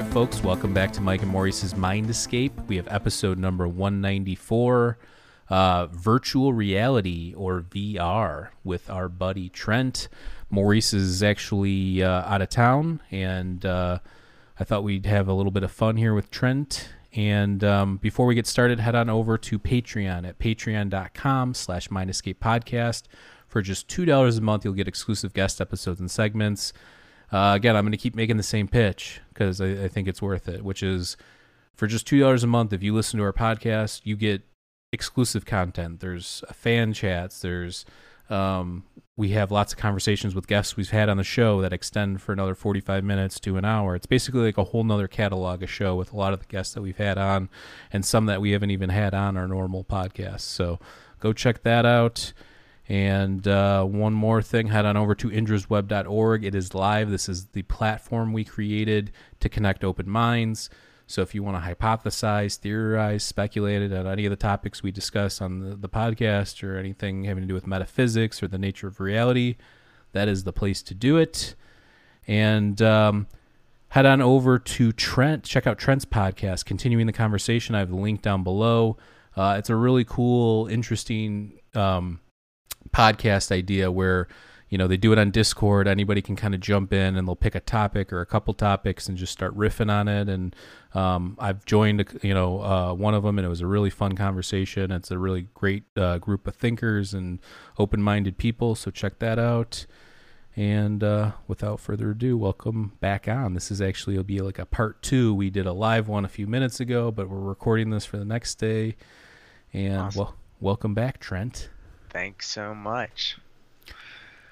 Right, folks, welcome back to Mike and Maurice's Mind Escape. We have episode number 194, uh, virtual reality or VR with our buddy Trent. Maurice is actually uh, out of town, and uh, I thought we'd have a little bit of fun here with Trent. And um, before we get started, head on over to Patreon at patreon.com slash Mind Escape Podcast. For just $2 a month, you'll get exclusive guest episodes and segments. Uh, again, I'm going to keep making the same pitch because I, I think it's worth it, which is for just $2 a month, if you listen to our podcast, you get exclusive content. There's fan chats. There's, um, we have lots of conversations with guests we've had on the show that extend for another 45 minutes to an hour. It's basically like a whole nother catalog of show with a lot of the guests that we've had on and some that we haven't even had on our normal podcast. So go check that out. And uh, one more thing, head on over to indrasweb.org. It is live. This is the platform we created to connect open minds. So if you want to hypothesize, theorize, speculate on any of the topics we discuss on the, the podcast or anything having to do with metaphysics or the nature of reality, that is the place to do it. And um, head on over to Trent. Check out Trent's podcast, Continuing the Conversation. I have the link down below. Uh, it's a really cool, interesting um, podcast idea where you know they do it on discord. Anybody can kind of jump in and they'll pick a topic or a couple topics and just start riffing on it. And um, i've joined you know uh, one of them and it was a really fun conversation. It's a really great uh, group of thinkers and open-minded people. So check that out. And uh, without further ado welcome back on. This is actually will be like a part two. We did a live one a few minutes ago but we're recording this for the next day. And Awesome. well welcome back trent Thanks so much.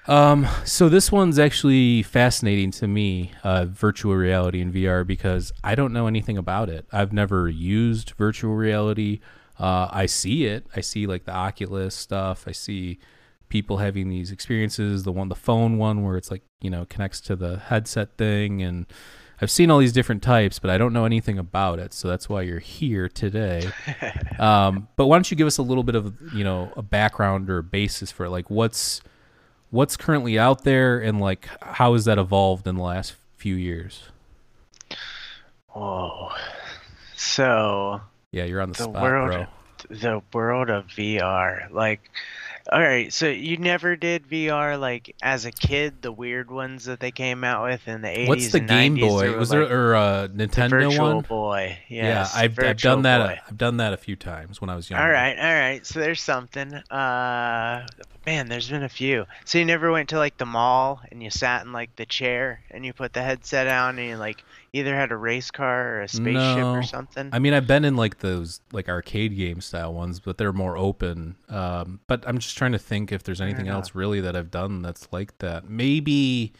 Um, so this one's actually fascinating to me, uh, virtual reality and VR, because I don't know anything about it. I've never used virtual reality. Uh, I see it. I see like the Oculus stuff. I see people having these experiences. The one, the phone one, where it's like you know connects to the headset thing, and I've seen all these different types, but I don't know anything about it. So that's why you're here today. um, but why don't you give us a little bit of you know a background or a basis for it? like what's what's currently out there and like how has that evolved in the last few years? Whoa. So Yeah, you're on the, the spot, world, bro. the world of VR, like. All right, so you never did VR like as a kid, the weird ones that they came out with in the 80s What's the Game 90s, Boy? Was like there or uh, the Nintendo Virtual one? Boy? yeah, I've, I've done that. Boy. I've done that a few times when I was younger. All right, all right. So there's something. Uh, man, there's been a few. So you never went to like the mall and you sat in like the chair and you put the headset on and you like either had a race car or a spaceship No. or something. I mean, I've been in like those like arcade game style ones, but they're more open. Um, but I'm just trying to think if there's anything else really that I've done that's like that. Maybe.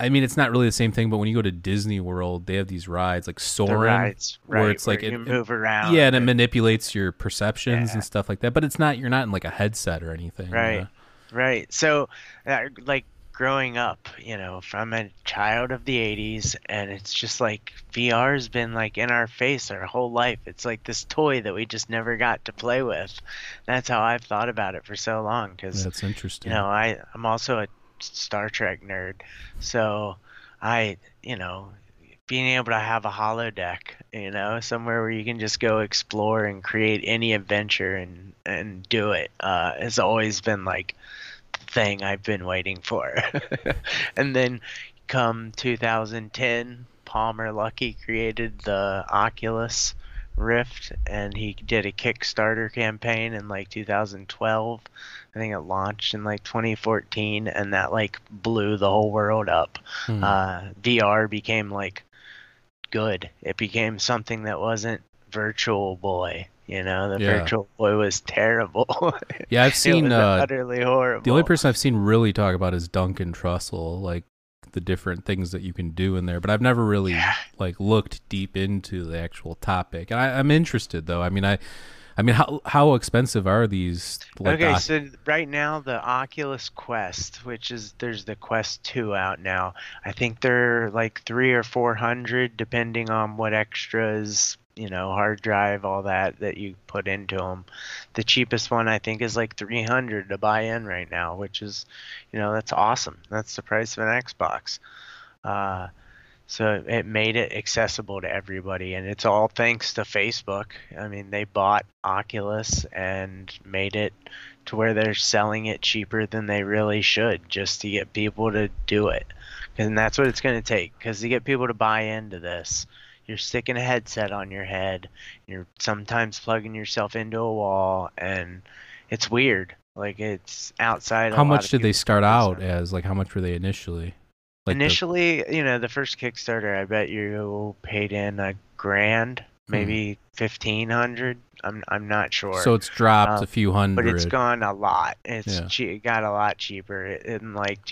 I mean, it's not really the same thing, but when you go to Disney World, they have these rides like Soarin', rides, right? where it's like you it- move around. yeah, and it manipulates your perceptions Yeah. and stuff like that. But it's not you're not in like a headset or anything. you Right. know? Right. So, uh, like growing up, you know, from a child of the 80s, and it's just like VR's been like in our face our whole life. It's like this toy that we just never got to play with. That's how I've thought about it for so long because, That's interesting. you know, I, I'm also a Star Trek nerd. So, I, you know, being able to have a holodeck, you know, somewhere where you can just go explore and create any adventure and and do it, uh, has always been like thing I've been waiting for. and then come 2010, Palmer Luckey created the Oculus Rift, and he did a Kickstarter campaign in like 2012. I think it launched in like 2014, and that like blew the whole world up Hmm. uh, VR became like good. It became something that wasn't Virtual Boy. You know, the Yeah. Virtual Boy was terrible. yeah, I've seen uh, utterly horrible. the only person I've seen really talk about is Duncan Trussell. Like the different things that you can do in there, but I've never really Yeah. like looked deep into the actual topic. And I, I'm interested though. I mean, I, I mean, how how expensive are these? Like, okay, so right now the Oculus Quest, which is there's the Quest 2 out now. I think they're like 3 or 400 depending on what extras, you know, hard drive, all that that you put into them. The cheapest one I think is like 300 to buy in right now, which is, you know, that's awesome. That's the price of an Xbox. Uh so it made it accessible to everybody, and it's all thanks to Facebook. I mean, they bought Oculus and made it to where they're selling it cheaper than they really should, just to get people to do it. And that's what it's going to take, because to get people to buy into this, you're sticking a headset on your head. You're sometimes plugging yourself into a wall, and it's weird. Like it's outside. a how much did they start out zone. as? Like, how much were they initially? Like the- Initially, you know, the first Kickstarter, I bet you paid in a grand, maybe fifteen hundred. I'm I'm not sure. so it's dropped um, a few hundred. but it's gone a lot. It's Yeah. che- it got a lot cheaper in like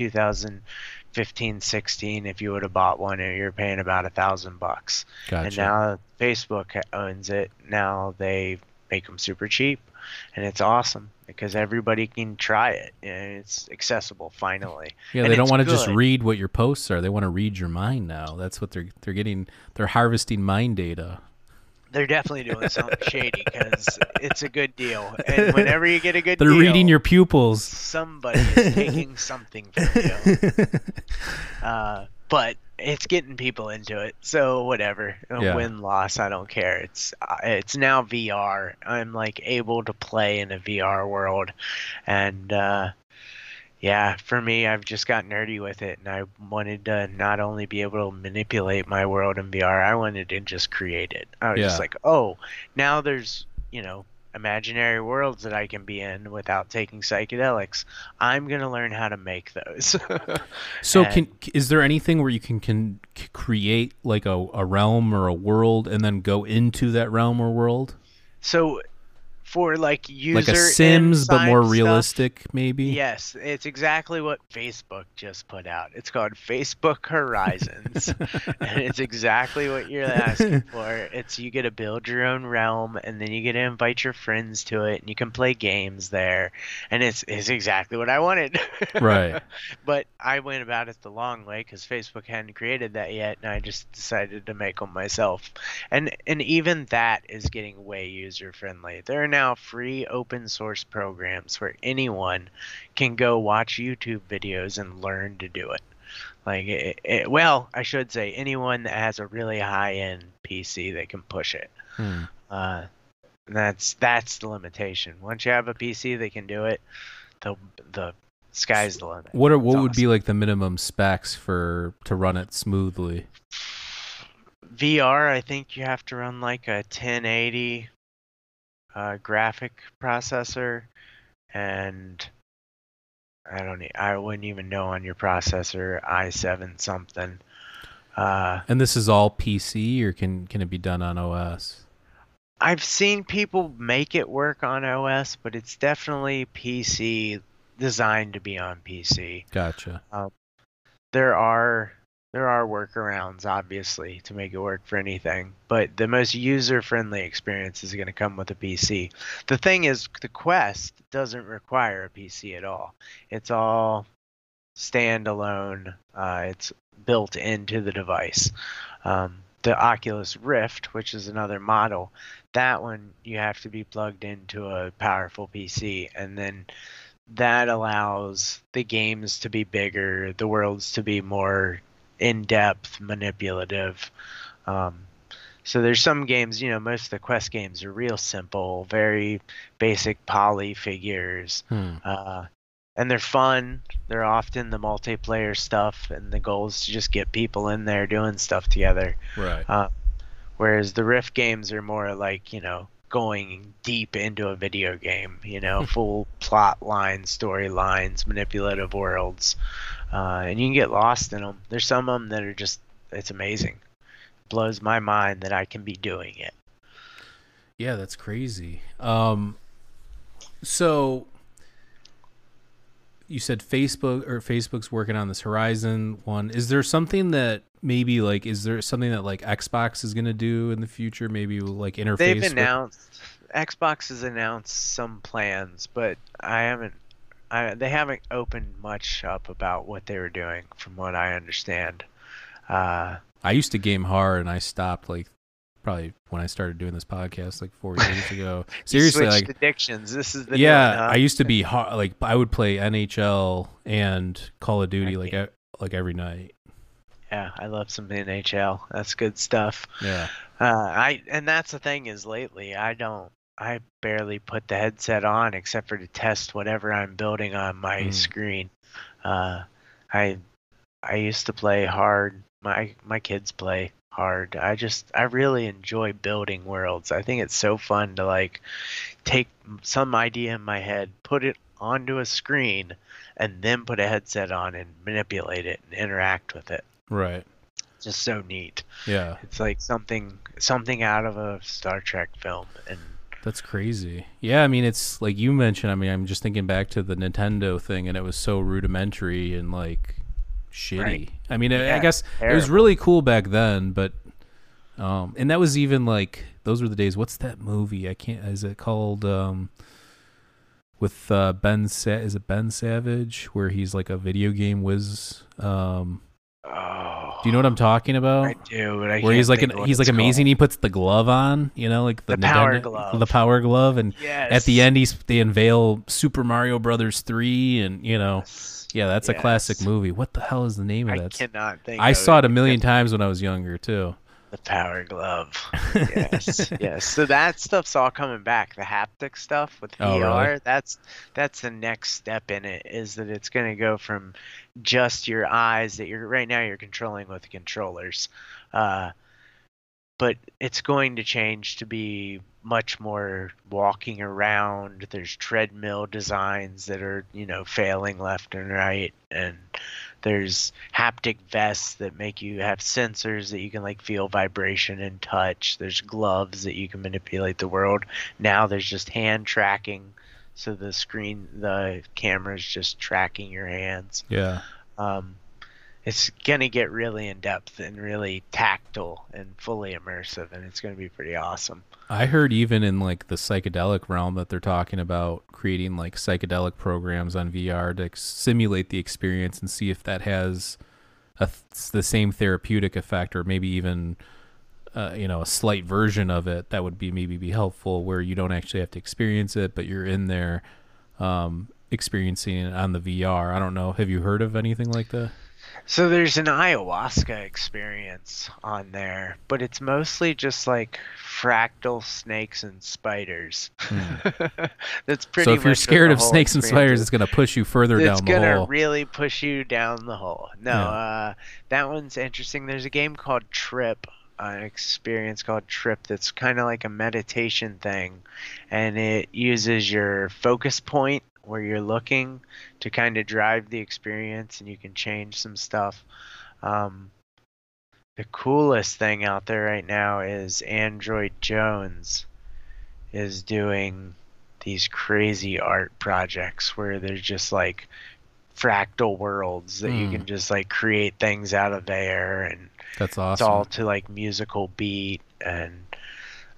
2015, 16. If you would have bought one, you're paying about a thousand bucks. Gotcha. And now Facebook owns it. Now they make them super cheap, and it's awesome because everybody can try it. And it's accessible finally. yeah, and they don't want to just read what your posts are. They want to read your mind now. That's what they're they're getting. They're harvesting mind data. They're definitely doing something shady because it's a good deal. And whenever you get a good They're deal, reading your pupils. somebody is taking something from you. Uh, but it's getting people into it, so whatever. Yeah. Win loss, I don't care. It's uh, it's now VR. I'm like able to play in a VR world, and uh, yeah, for me, I've just got nerdy with it, and I wanted to not only be able to manipulate my world in VR, I wanted to just create it. I was Yeah. just like, oh, now there's you know imaginary worlds that I can be in without taking psychedelics. I'm gonna learn how to make those. So And- can is there anything where you can can create like a, a realm or a world and then go into that realm or world? so for like user Like a Sims but more stuff, realistic maybe? Yes, it's exactly what Facebook just put out. It's called Facebook Horizons. and it's exactly what you're asking for. It's you get to build your own realm and then you get to invite your friends to it and you can play games there. And it's it's exactly what I wanted. Right. but I went about it the long way cuz Facebook hadn't created that yet and I just decided to make them myself. And and even that is getting way user friendly. There are now free open source programs where anyone can go watch YouTube videos and learn to do it. Like, it, it, well, I should say anyone that has a really high end PC that can push it. Hmm. Uh, that's that's the limitation. Once you have a PC that can do it, the the sky's the limit. What are what It's would be like the minimum specs for to run it smoothly? VR, I think you have to run like a 1080 uh, graphic processor, and I don't. I wouldn't even know on your processor i7 something. Uh, And this is all PC or can can it be done on OS? I've seen people make it work on OS, but it's definitely PC designed to be on PC. Gotcha. there are there are workarounds obviously to make it work for anything but the most user friendly experience is going to come with a pc the thing is the quest doesn't require a pc at all. It's all standalone uh, it's built into the device. Um, the oculus rift which is another model that one you have to be plugged into a powerful pc and then that allows the games to be bigger, the worlds to be more in depth, manipulative. Um, so there's some games, you know, most of the quest games are real simple, very basic poly figures, Hmm. uh, and they're fun. They're often the multiplayer stuff, and the goal is to just get people in there doing stuff together. Right. Uh, whereas the Rift games are more like, you know, going deep into a video game, you know, full plot lines, storylines, manipulative worlds. Uh, and you can get lost in them. There's some of them that are just, it's amazing. blows my mind that I can be doing it. Yeah, that's crazy. Um, so you said Facebook or Facebook's working on this Horizon one. Is there something that maybe like is there something that like Xbox is going to do in the future? Maybe like interface. They've with- announced Xbox has announced some plans, but I haven't. I, they haven't opened much up about what they were doing, from what I understand. Uh, I used to game hard and I stopped like probably when I started doing this podcast like four years ago. Seriously, like addictions. This is the yeah, one, huh? I used to be hard, like I would play NHL and Call of Duty like like every night. Yeah, I love some NHL. That's good stuff. Yeah, Uh, I and that's the thing is lately I don't I barely put the headset on except for to test whatever I'm building on my Mm. screen. Uh, I I used to play hard. My my kids play hard. I just I really enjoy building worlds. I think it's so fun to like take some idea in my head, put it onto a screen, and then put a headset on and manipulate it and interact with it. right. Just so neat. Yeah, It's like something something out of a Star Trek film, and that's crazy. Yeah, I mean it's like you mentioned. I mean I'm just thinking back to the Nintendo thing and it was so rudimentary and like shitty. Right. I mean I, I Yeah, guess it was really cool back then, but um and that was even like those were the days. What's that movie? I can't. Is it called? um with uh, Ben Sa- is it Ben Savage where he's like a video game whiz um oh, do you know what I'm talking about? I do, but I where he's like an he's like amazing. called. He puts the glove on, you know, like the, The power Nintendo- glove. the power glove, and Yes. at the end he's they unveil Super Mario Brothers three, and you know, Yes. yeah, that's a classic movie. What the hell is the name of that? I cannot think. I saw it a million times when I was younger too. The power glove. yes, yes. So that stuff's all coming back. The haptic stuff with Oh, VR. really? That's that's the next step in it. Is that it's going to go from just your eyes that you're right now you're controlling with the controllers, uh, but it's going to change to be much more walking around. There's treadmill designs that are you know failing left and right, and there's haptic vests that make you have sensors that you can like feel vibration and touch. There's gloves that you can manipulate the world. Now there's just hand tracking, so the screen, the camera's just tracking your hands. Yeah, Um, it's gonna get really in depth and really tactile and fully immersive, and it's gonna be pretty awesome. I heard even in like the psychedelic realm that they're talking about creating like psychedelic programs on VR to simulate the experience and see if that has a th- the same therapeutic effect or maybe even uh, you know a slight version of it that would be maybe be helpful where you don't actually have to experience it but you're in there um, experiencing it on the VR. I don't know. Have you heard of anything like that? So there's an ayahuasca experience on there, but it's mostly just like fractal snakes and spiders. That's pretty. So if you're scared of snakes and spiders, it's going to push you further it's down the hole. It's gonna really push you down the hole. No, Yeah. uh, that one's interesting. There's a game called Trip, an experience called Trip that's kind of like a meditation thing, and it uses your focus point where you're looking to kind of drive the experience, and you can change some stuff. Um, the coolest thing out there right now is Android Jones is doing these crazy art projects where there's just like fractal worlds that you Hmm. can just like create things out of there and That's awesome. it's all to like musical beat and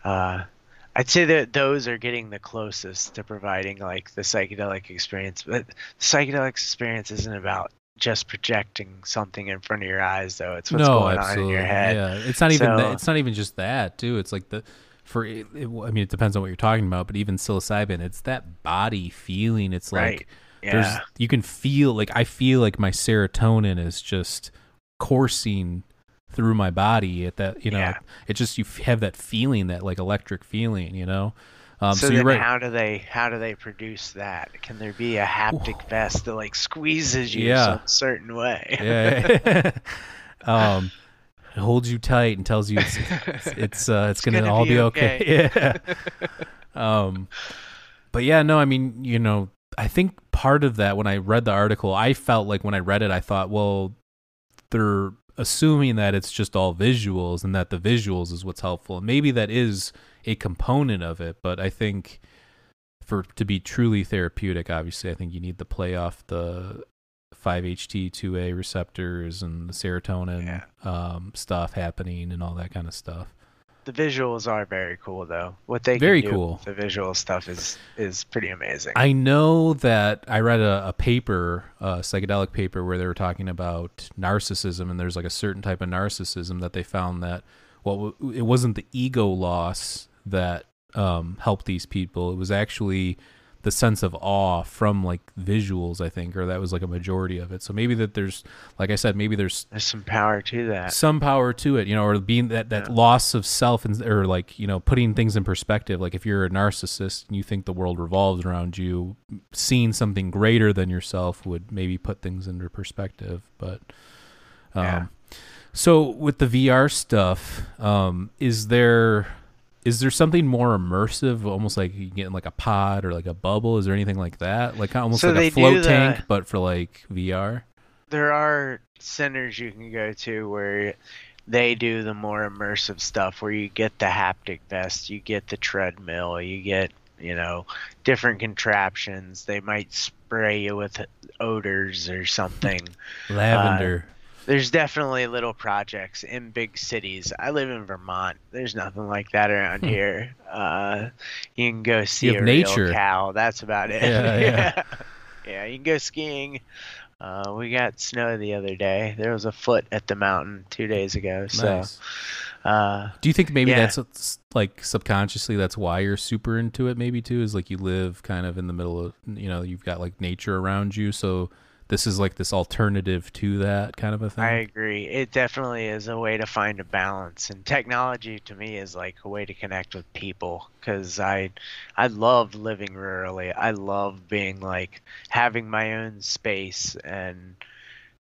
uh I'd say that those are getting the closest to providing like the psychedelic experience but the psychedelic experience isn't about just projecting something in front of your eyes though it's what's no, going absolutely. on in your head Yeah, it's not even So- that, it's not even just that too. It's like the for it, it- I mean it depends on what you're talking about, but even psilocybin, it's that body feeling. It's like Right. there's yeah you can feel like I feel like my serotonin is just coursing through my body at that you know Yeah. it just you have that feeling that like electric feeling you know um, so, so, you're then right how do they how do they produce that? Can there be a haptic vest that like squeezes you Yeah. some certain way? yeah um it holds you tight and tells you it's it's it's, uh, it's, gonna, gonna all be be okay, yeah um but yeah no i mean you know i think part of that when i read the article i felt like when i read it i thought well they're assuming that it's just all visuals and that the visuals is what's helpful and maybe that is a component of it but i think for to be truly therapeutic, obviously, I think you need to play off the 5-HT2A receptors and the serotonin Yeah. um, stuff happening and all that kind of stuff. The visuals are very cool though. What they Very cool. The visual stuff is is pretty amazing. I know that I read a, a paper, a psychedelic paper, where they were talking about narcissism, and there's like a certain type of narcissism that they found that well, it wasn't the ego loss that um, helped these people. It was actually the sense of awe from like visuals, I think, or that was like a majority of it. So maybe that there's, like I said, maybe there's There's some power to that. some power to it, you know, or being that that Yeah. loss of self and or like you know putting things in perspective. Like if you're a narcissist and you think the world revolves around you, seeing something greater than yourself would maybe put things into perspective. But um, Yeah. so with the VR stuff, um, is there is there something more immersive, almost like you get in like a pod or like a bubble? Is there anything like that, like almost So like a float the- tank, but for like VR? there are centers you can go to where they do the more immersive stuff where you get the haptic vest, you get the treadmill, you get, you know, different contraptions. They might spray you with odors or something. Lavender. Uh, There's definitely little projects in big cities. I live in Vermont. There's nothing like that around here. Uh, you can go see a nature. real cow. That's about it. Yeah, yeah. yeah, you can go skiing. Uh, we got snow the other day. There was a foot at the mountain two days ago. So, nice. uh, Do you think maybe Yeah. that's like subconsciously that's why you're super into it? Maybe too is like you live kind of in the middle of you know you've got like nature around you, so this is like this alternative to that kind of a thing. I agree. It definitely is a way to find a balance, and technology to me is like a way to connect with people. Because I, I love living rurally. I love being like having my own space and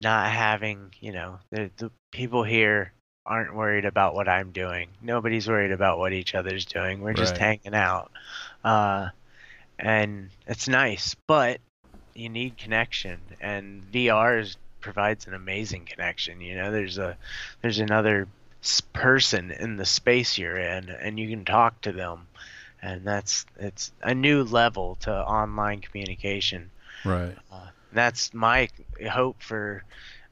not having, you know, the the people here aren't worried about what I'm doing. Nobody's worried about what each other's doing. We're just Right. hanging out, uh, and it's nice, but you need connection and VR is, provides an amazing connection you know there's a there's another person in the space you're in and you can talk to them and that's it's a new level to online communication right. Uh, that's my hope for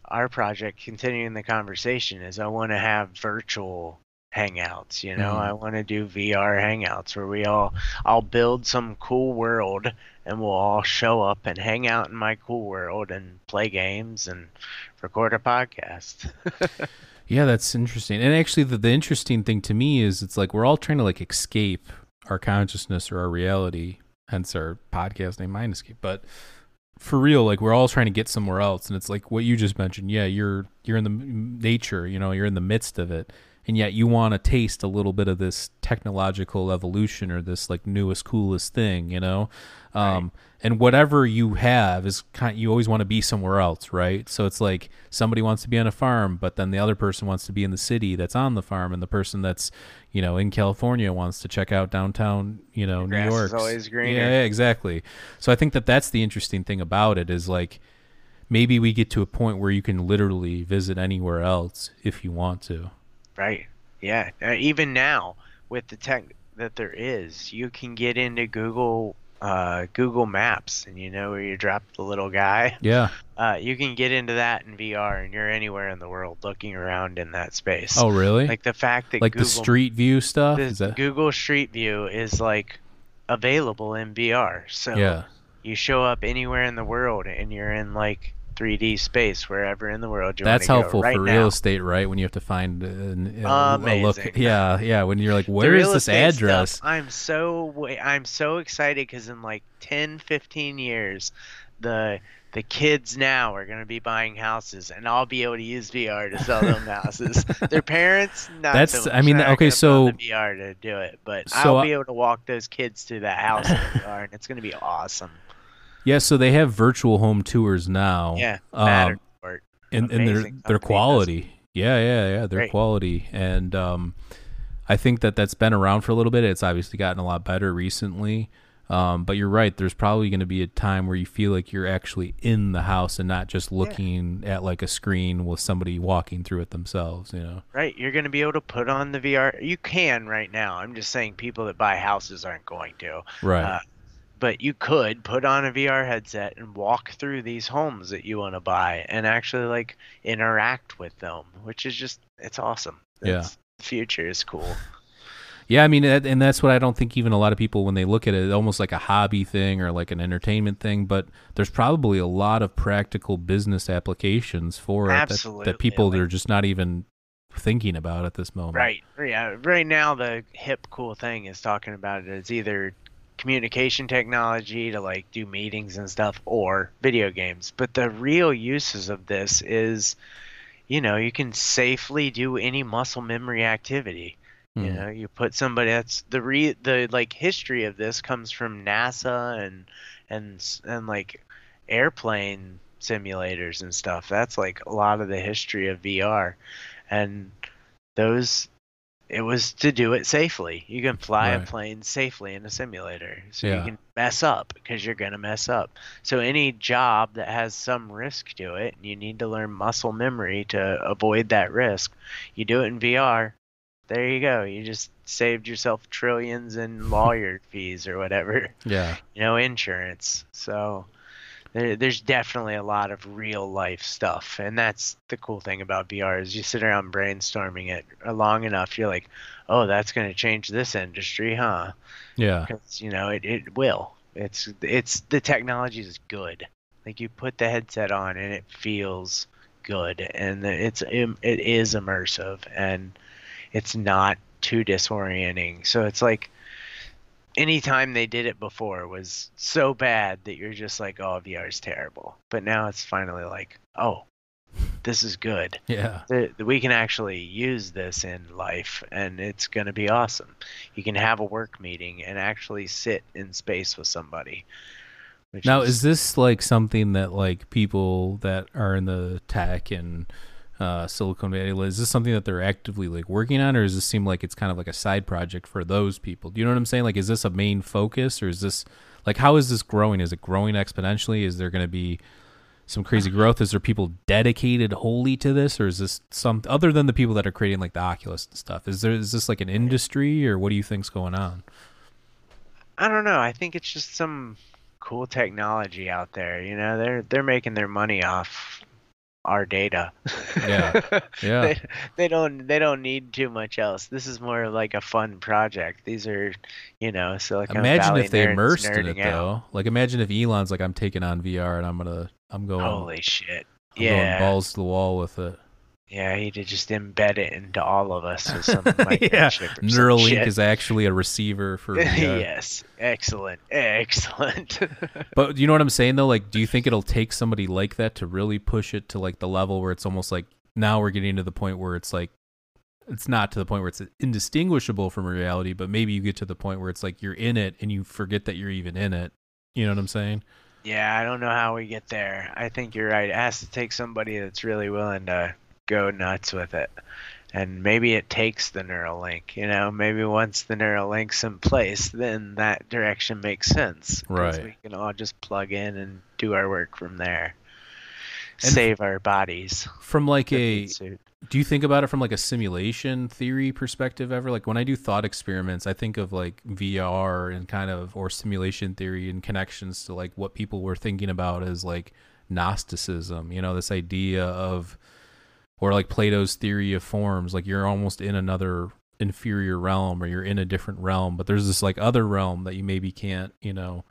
our project continuing the conversation is i want to have virtual hangouts you know Mhm. i want to do vr hangouts where we all i'll build some cool world and we'll all show up and hang out in my cool world and play games and record a podcast Yeah, that's interesting. And actually, the, the interesting thing to me is it's like we're all trying to like escape our consciousness or our reality, hence our podcast name Mind Escape. But for real, like we're all trying to get somewhere else, and it's like what you just mentioned. Yeah, you're you're in the nature, you know, you're in the midst of it, and yet you want to taste a little bit of this technological evolution or this like newest coolest thing, you know. Um, and whatever you have is kind you always want to be somewhere else right? So it's like somebody wants to be on a farm but then the other person wants to be in the city that's on the farm and the person that's you know in california wants to check out downtown you know new york always greener. yeah, yeah exactly. So i think that that's the interesting thing about it is like maybe we get to a point where you can literally visit anywhere else if you want to Right. Yeah. Uh, even now, with the tech that there is, you can get into Google uh, Google Maps, and you know where you drop the little guy. yeah Uh, you can get into that in VR, and you're anywhere in the world looking around in that space. oh really Like the fact that like Google, the street view stuff the is that Google Street View is like available in VR. So yeah you show up anywhere in the world, and you're in like 3D space wherever in the world you That's helpful right for now. real estate, right? When you have to find an, a, look. Yeah, yeah. When you're like, where is this estate stuff, address? I'm so I'm so excited because in like 10, 15 years, the the kids now are going to be buying houses, and I'll be able to use VR to sell them houses. Their parents, not That's- so. I mean, okay, gonna put on so- VR to do it, but So I'll be able to walk those kids to that house in VR, and it's going to be awesome. Yeah, so they have virtual home tours now. Yeah, um, and, and their their does quality. Yeah, yeah, yeah. Their Great. quality, and um, I think that that's been around for a little bit. It's obviously gotten a lot better recently. Um, but you're right. There's probably going to be a time where you feel like you're actually in the house and not just looking at like a screen with somebody walking through it themselves. You know. Right, you're going to be able to put on the VR. You can right now. I'm just saying people that buy houses aren't going to. Right. Uh, but you could put on a VR headset and walk through these homes that you want to buy and actually like interact with them, which is just it's awesome. Yeah. It's, the future is cool. Yeah, I mean, and that's what I don't think even a lot of people when they look at it, almost like a hobby thing or like an entertainment thing. But there's probably a lot of practical business applications for it that, that people like- are just not even thinking about at this moment. Right. Yeah. Right now, the hip cool thing is talking about it as either communication technology to like do meetings and stuff or video games. But the real uses of this is, you know, you can safely do any muscle memory activity. You Hmm. know, you put somebody that's the re the like history of this comes from NASA and and and like airplane simulators and stuff. That's like a lot of the history of VR, and those it was to do it safely. You can fly a plane safely in a simulator, so Yeah. you can mess up because you're gonna mess up. So any job that has some risk to it, you need to learn muscle memory to avoid that risk. You do it in VR. There you go. You just saved yourself trillions in lawyer fees or whatever Yeah. you know, insurance. So there, there's definitely a lot of real life stuff, and that's the cool thing about VR is you sit around brainstorming it long enough, you're like, oh, that's going to change this industry, huh? Yeah. Because you know it, it will. It's it's the technology is good. Like you put the headset on and it feels good, and it's it is immersive, and it's not too disorienting. So it's like anytime they did it before was so bad that you're just like, oh, VR is terrible. But now it's finally like, oh, this is good. Yeah. Th- We can actually use this in life, and it's going to be awesome. You can have a work meeting and actually sit in space with somebody. Now, is this like something that like people that are in the tech and uh, Silicon Valley is this something that they're actively like working on, or does this seem like it's kind of like a side project for those people? Do you know what I'm saying? Like, is this a main focus, or is this like how is this growing? Is it growing exponentially? Is there going to be some crazy growth? Is there people dedicated wholly to this, or is this some other than the people that are creating like the Oculus and stuff? Is there is this like an industry, or what do you think's going on? I don't know. I think it's just some cool technology out there. You know, they're they're making their money off our data. Yeah. Yeah. they, they don't they don't need too much else. This is more like a fun project. These are, you know, Silicon Imagine Valley if they immersed in it out. though. Like imagine if Elon's like, I'm taking on VR and I'm gonna, I'm going, Holy shit! I'm yeah, going balls to the wall with it. Yeah. He did just embed it into all of us with some like yeah, chip or some Neuralink is actually a receiver for VR. Uh, yes, excellent, excellent. But you know what I'm saying though? Like, do you think it'll take somebody like that to really push it to like the level where it's almost like now we're getting to the point where it's like it's not to the point where it's indistinguishable from reality, but maybe you get to the point where it's like you're in it and you forget that you're even in it. You know what I'm saying? Yeah, I don't know how we get there. I think you're right. It has to take somebody that's really willing to go nuts with it. And maybe it takes the Neuralink, you know, maybe once the Neuralink's in place, then that direction makes sense. Right. We can all just plug in and do our work from there. And- Save our bodies. From like a suit. Do you think about it from like a simulation theory perspective ever? Like when I do thought experiments, I think of like VR and kind of or simulation theory and connections to like what people were thinking about as like Gnosticism, you know, this idea of or like Plato's theory of forms, like you're almost in another inferior realm or you're in a different realm, but there's this like other realm that you maybe can't, you know,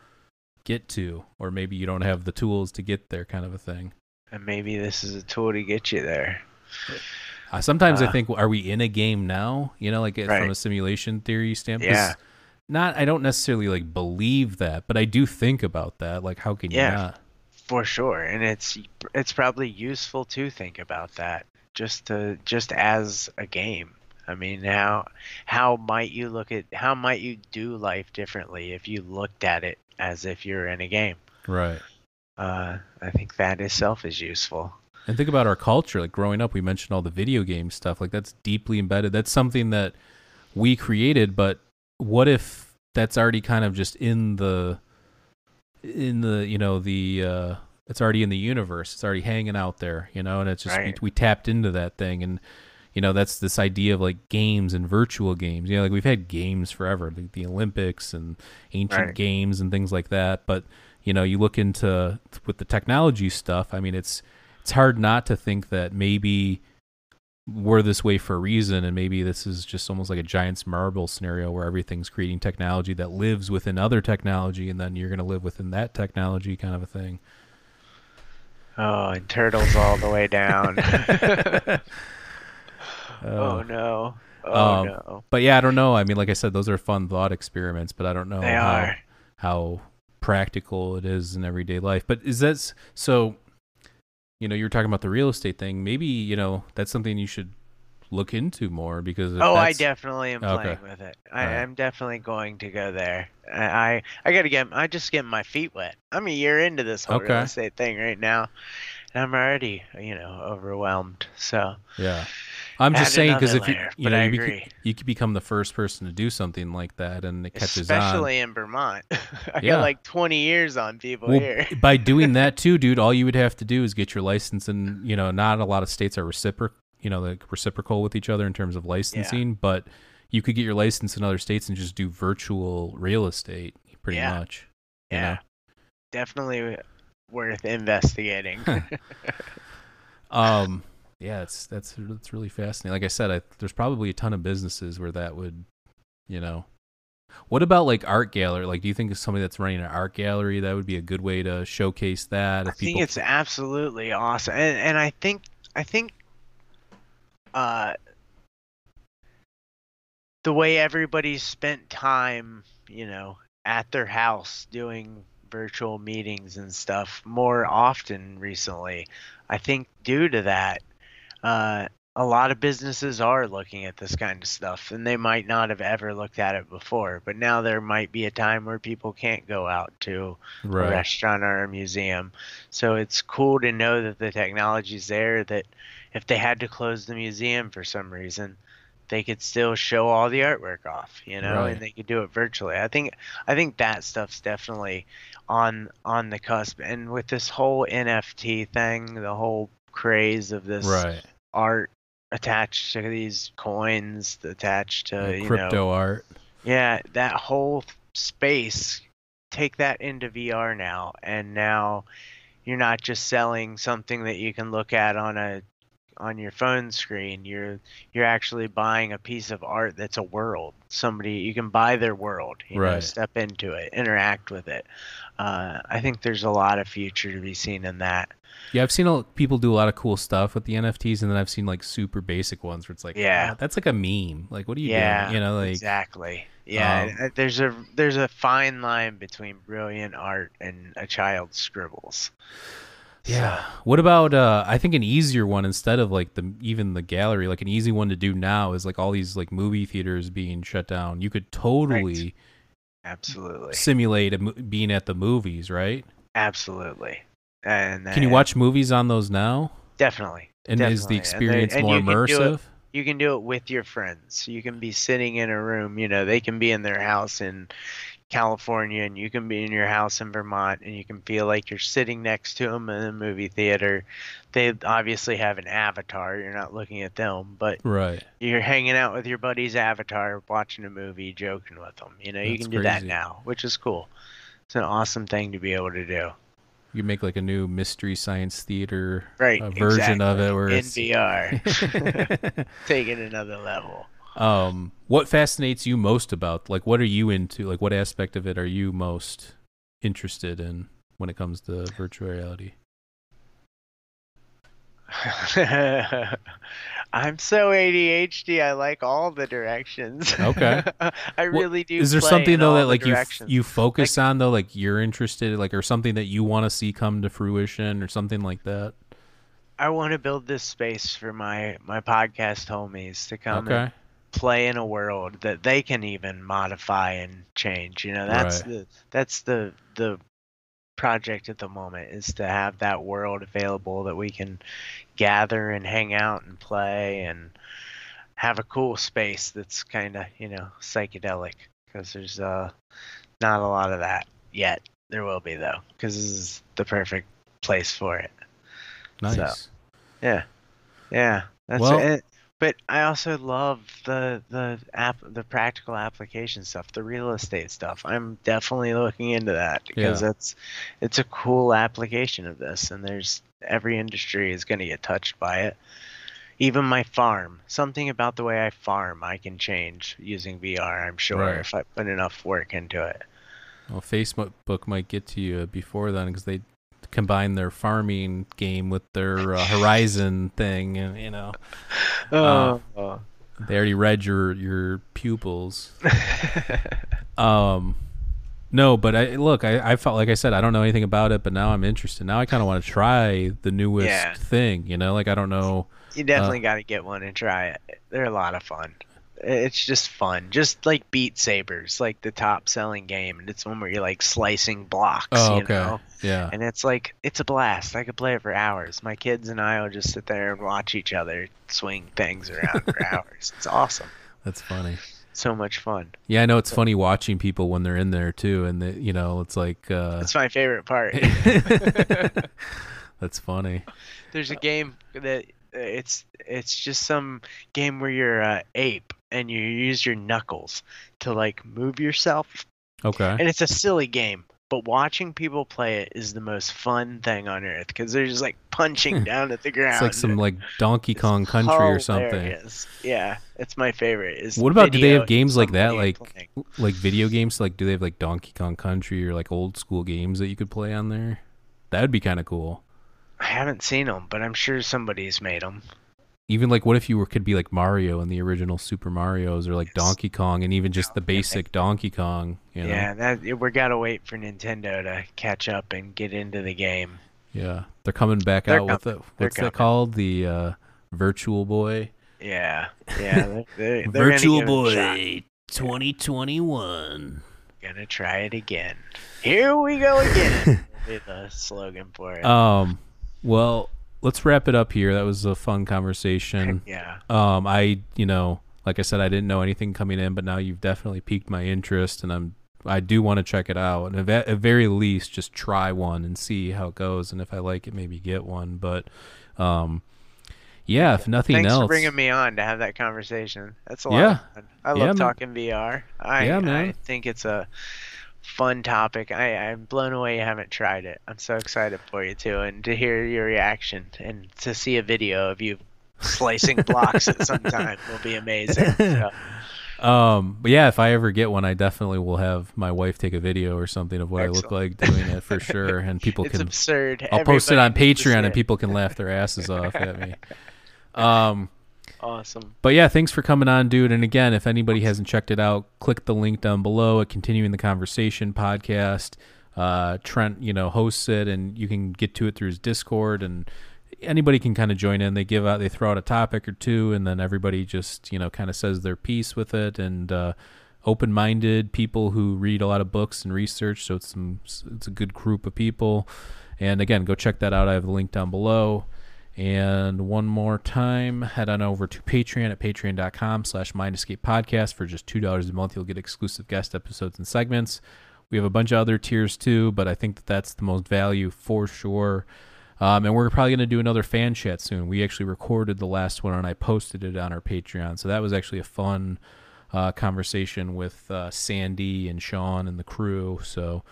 get to or maybe you don't have the tools to get there kind of a thing. And maybe this is a tool to get you there. Uh, sometimes I Uh, think, are we in a game now? You know, like uh, from a simulation theory standpoint. Yeah. Not, I don't necessarily like believe that, but I do think about that. Like, how can you Yeah. not? For sure, and it's it's probably useful to think about that just to just as a game. I mean, how how might you look at how might you do life differently if you looked at it as if you're in a game? Right. Uh, I think that itself is useful. And think about our culture. Like growing up, we mentioned all the video game stuff. Like that's deeply embedded. That's something that we created. But what if that's already kind of just in the, in the you know the uh, it's already in the universe. It's already hanging out there. You know, and it's just Right. we, we tapped into that thing and. you know that's this idea of like games and virtual games. You know, like we've had games forever, like the Olympics and ancient Right. games and things like that. But you know, you look into with the technology stuff. I mean, it's it's hard not to think that maybe we're this way for a reason and maybe this is just almost like a giant's marble scenario where everything's creating technology that lives within other technology and then you're going to live within that technology kind of a thing Oh, and turtles all the way down. oh Uh, no. Oh um, no. but yeah i don't know i mean like i said those are fun thought experiments but i don't know They how, are. how practical it is in everyday life but is that so you know you were talking about the real estate thing maybe you know that's something you should look into more because Oh, I definitely am Okay. playing with it. I, Alright. I'm definitely going to go there. I, I, I gotta get. I just getting my feet wet. I'm a year into this whole real Okay. estate thing right now, and I'm already, you know, overwhelmed. So Yeah. I'm just saying because if you you know you, bec- you could become the first person to do something like that and it catches on, especially in Vermont, I Yeah. got like 20 years on people. Well, here. by doing that too, dude, all you would have to do is get your license, and you know, not a lot of states are reciprocal, you know, like reciprocal with each other in terms of licensing, but you could get your license in other states and just do virtual real estate, pretty Yeah. much. Yeah, know? definitely worth investigating. Um, yeah, it's that's that's really fascinating. Like I said, I, there's probably a ton of businesses where that would, you know. What about like art gallery? Like, do you think somebody that's running an art gallery that would be a good way to showcase that? I think it's absolutely awesome, and and I think I think uh the way everybody's spent time, you know, at their house doing virtual meetings and stuff more often recently, I think due to that, uh, a lot of businesses are looking at this kind of stuff, and they might not have ever looked at it before. But now there might be a time where people can't go out to a restaurant or a museum. So it's cool to know that the technology's there that if they had to close the museum for some reason, they could still show all the artwork off, you know, Right. and they could do it virtually. I think I think that stuff's definitely on on the cusp. And with this whole NFT thing, the whole craze of this Right. art attached to these coins attached to Yeah, you know crypto art. yeah, that whole space, take that into VR now, and now you're not just selling something that you can look at on a on your phone screen. You're you're actually buying a piece of art that's a world. Somebody you can buy their world. You know, Right. step into it, interact with it. Uh, I think there's a lot of future to be seen in that. Yeah, I've seen a, people do a lot of cool stuff with the NFTs, and then I've seen like super basic ones where it's like, Yeah. "Ah, that's like a meme. Like, what are you yeah, doing? You know, like, exactly. Yeah, um, uh, there's a there's a fine line between brilliant art and a child's scribbles. Yeah. What about uh I think an easier one instead of like the even the gallery, like an easy one to do now is like all these like movie theaters being shut down. You could totally Absolutely. simulate a, being at the movies, right? Absolutely. And Can you watch movies on those now? Definitely. And is the Definitely. And they- experience and more you can do it- immersive? You can do it with your friends. You can be sitting in a room, you know, they can be in their house in California and you can be in your house in Vermont and you can feel like you're sitting next to them in a movie theater. They obviously have an avatar. You're not looking at them, but Right. you're hanging out with your buddy's avatar, watching a movie, joking with them. You know, you can do that now, which is cool. It's an awesome thing to be able to do. You make like a new mystery science theater Right. uh, version of it exactly. where in it's VR. Take it another level. Um what fascinates you most about like what are you into like what aspect of it are you most interested in when it comes to virtual reality I'm so ADHD. I like all the directions. Okay. I Well, really do. is there something in though that like you f- you focus on though like you're interested like or something that you want to see come to fruition or something like that I want to build this space for my my podcast homies to come okay play in a world that they can even modify and change. You know, that's Right. the that's the the project at the moment is to have that world available that we can gather and hang out and play and have a cool space that's kind of you know psychedelic because there's uh not a lot of that yet. There will be though because this is the perfect place for it. nice Yeah, yeah. That's Well- it. But I also love the the app the practical application stuff, the real estate stuff. I'm definitely looking into that because Yeah. it's it's a cool application of this and there's every industry is going to get touched by it. Even my farm, something about the way I farm I can change using VR, I'm sure Right. if I put enough work into it. Well, Facebook might get to you before then because they combine their farming game with their uh, Horizon thing, and you know Uh, Oh. they already read your your pupils. Um, no, but I look, I, I felt like I said I don't know anything about it, but now I'm interested. Now I kind of want to try the newest Yeah. thing. You know, like I don't know. You definitely got to get one and try it. They're a lot of fun. It's just fun. Just like Beat Sabers, like the top selling game. And it's one where you're like slicing blocks, Oh, you okay, know? yeah, And it's like, it's a blast. I could play it for hours. My kids and I will just sit there and watch each other swing things around for hours. It's awesome. that's funny. So much fun. Yeah, I know it's funny watching people when they're in there too, and the, you know it's like uh, That's my favorite part. that's funny. There's a game that uh, it's it's just some game where you're a ape and you use your knuckles to like move yourself Okay, and it's a silly game but watching people play it is the most fun thing on earth because they're just like punching hmm. down at the ground it's like some like Donkey It's Kong Country or something. hilarious. yeah it's my favorite is What about- do they have games like that, like- playing. Like video games, like do they have like Donkey Kong Country or like old school games that you could play on there? That would be kind of cool. i haven't seen them but i'm sure somebody's made them Even like, what if you were could be like Mario in the original Super Mario's, or like Yes. Donkey Kong, and even just the basic Donkey Kong. You know? yeah that we gotta wait for nintendo to catch up and get into the game Yeah, they're coming back They're out with coming. it. They're What's that called? The uh, Virtual Boy. yeah yeah they're, they're, they're Virtual gonna give it a shot. Boy, 2021. Gonna try it again. Here we go again. be the slogan for it. Um, well, let's wrap it up here. That was a fun conversation. yeah. Um, I, you know, like I said, I didn't know anything coming in, but now you've definitely piqued my interest, and I'm, I do want to check it out, and at, at very least, just try one and see how it goes, and if I like it, maybe get one. But, um, yeah, if nothing Thanks else, for bringing me on to have that conversation. That's a lot Yeah. of fun. I Yeah, love man. talking VR. I, Yeah, man. I think it's a fun topic. I, I'm blown away you haven't tried it. I'm so excited for you too, and to hear your reaction and to see a video of you slicing blocks at some time will be amazing. So, Um, but yeah, if I ever get one, I definitely will have my wife take a video or something of what I look like doing it for sure, and people it's can. absurd. I'll post it on Everybody needs Patreon, and people can laugh their asses off at me. Um, Awesome. but yeah, thanks for coming on, dude. And again, if anybody hasn't checked it out, click the link down below. At continuing the conversation podcast, uh, Trent, you know, hosts it, and you can get to it through his Discord, and anybody can kind of join in. They give out, they throw out a topic or two, and then everybody just you know kind of says their piece with it, and uh, open-minded people who read a lot of books and research. So it's some, it's a good group of people. And again, go check that out. I have the link down below. And one more time, head on over to Patreon at patreon.com slash Escape podcast. For just $2 a month, you'll get exclusive guest episodes and segments. We have a bunch of other tiers too, but I think that that's the most value for sure. Um, and we're probably going to do another fan chat soon. We actually recorded the last one and I posted it on our Patreon. So that was actually a fun uh, conversation with uh, Sandy and Sean and the crew. So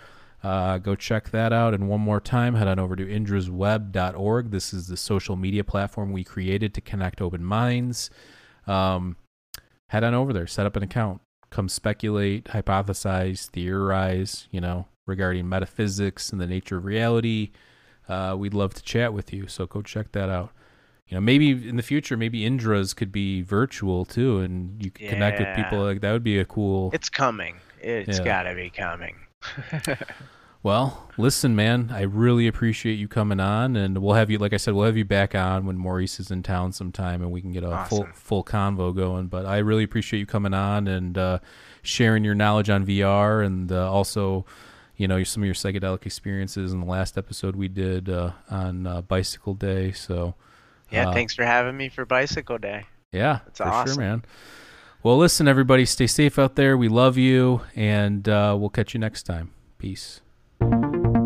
uh, go check that out. And one more time, head on over to indrasweb.org. This is the social media platform we created to connect open minds. Um, head on over there, set up an account, come speculate, hypothesize, theorize, you know, regarding metaphysics and the nature of reality. Uh, we'd love to chat with you. So go check that out. You know, maybe in the future, maybe Indra's could be virtual too, and you could connect with people. Like that would be a cool. It's coming. It's Yeah. gotta be coming. Well, listen, man, I really appreciate you coming on, and we'll have you, like I said, we'll have you back on when Maurice is in town sometime, and we can get a full Awesome. full convo going. But I really appreciate you coming on and uh, sharing your knowledge on VR, and uh, also, you know, some of your psychedelic experiences in the last episode we did uh, on uh, Bicycle Day. So, Yeah, Uh, thanks for having me for Bicycle Day. yeah, it's awesome. sure, man. Well, listen, everybody, stay safe out there. We love you, and uh, we'll catch you next time. Peace you